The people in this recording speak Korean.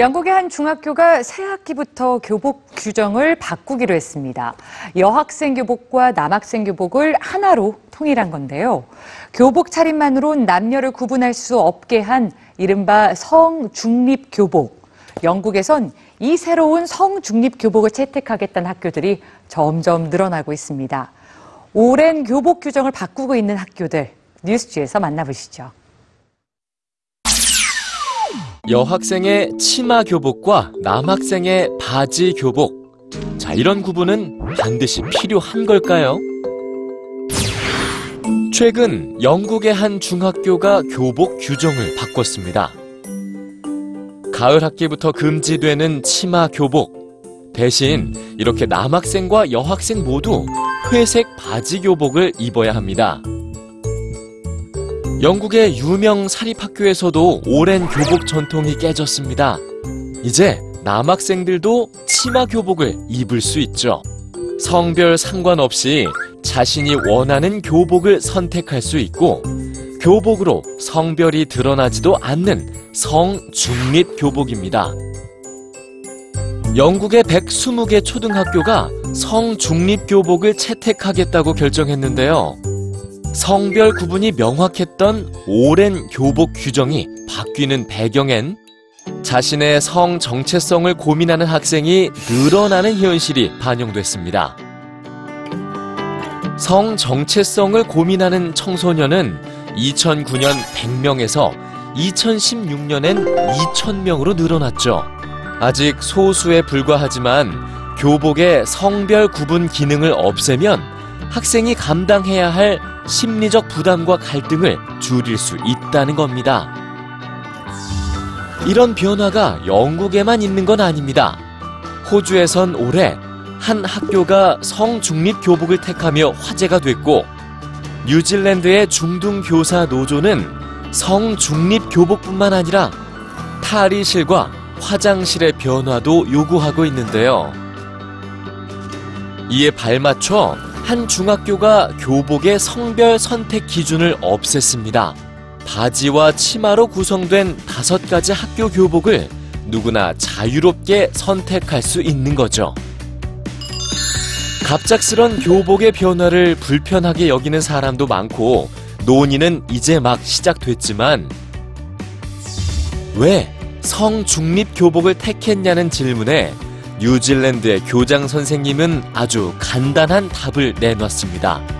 영국의 한 중학교가 새 학기부터 교복 규정을 바꾸기로 했습니다. 여학생 교복과 남학생 교복을 하나로 통일한 건데요. 교복 차림만으론 남녀를 구분할 수 없게 한 이른바 성중립 교복. 영국에선 이 새로운 성중립 교복을 채택하겠다는 학교들이 점점 늘어나고 있습니다. 오랜 교복 규정을 바꾸고 있는 학교들 뉴스지에서 만나보시죠. 여학생의 치마 교복과 남학생의 바지 교복. 자, 이런 구분은 반드시 필요한 걸까요? 최근 영국의 한 중학교가 교복 규정을 바꿨습니다. 가을 학기부터 금지되는 치마 교복. 대신 이렇게 남학생과 여학생 모두 회색 바지 교복을 입어야 합니다. 영국의 유명 사립학교에서도 오랜 교복 전통이 깨졌습니다. 이제 남학생들도 치마 교복을 입을 수 있죠. 성별 상관없이 자신이 원하는 교복을 선택할 수 있고, 교복으로 성별이 드러나지도 않는 성중립 교복입니다. 영국의 120개 초등학교가 성중립 교복을 채택하겠다고 결정했는데요. 성별 구분이 명확했던 오랜 교복 규정이 바뀌는 배경엔 자신의 성 정체성을 고민하는 학생이 늘어나는 현실이 반영됐습니다. 성 정체성을 고민하는 청소년은 2009년 100명에서 2016년엔 2000명으로 늘어났죠. 아직 소수에 불과하지만 교복의 성별 구분 기능을 없애면 학생이 감당해야 할 심리적 부담과 갈등을 줄일 수 있다는 겁니다. 이런 변화가 영국에만 있는 건 아닙니다. 호주에선 올해 한 학교가 성중립 교복을 택하며 화제가 됐고, 뉴질랜드의 중등 교사 노조는 성중립 교복뿐만 아니라 탈의실과 화장실의 변화도 요구하고 있는데요. 이에 발맞춰 한 중학교가 교복의 성별 선택 기준을 없앴습니다. 바지와 치마로 구성된 다섯 가지 학교 교복을 누구나 자유롭게 선택할 수 있는 거죠. 갑작스런 교복의 변화를 불편하게 여기는 사람도 많고 논의는 이제 막 시작됐지만 왜 성중립 교복을 택했냐는 질문에 뉴질랜드의 교장 선생님은 아주 간단한 답을 내놨습니다.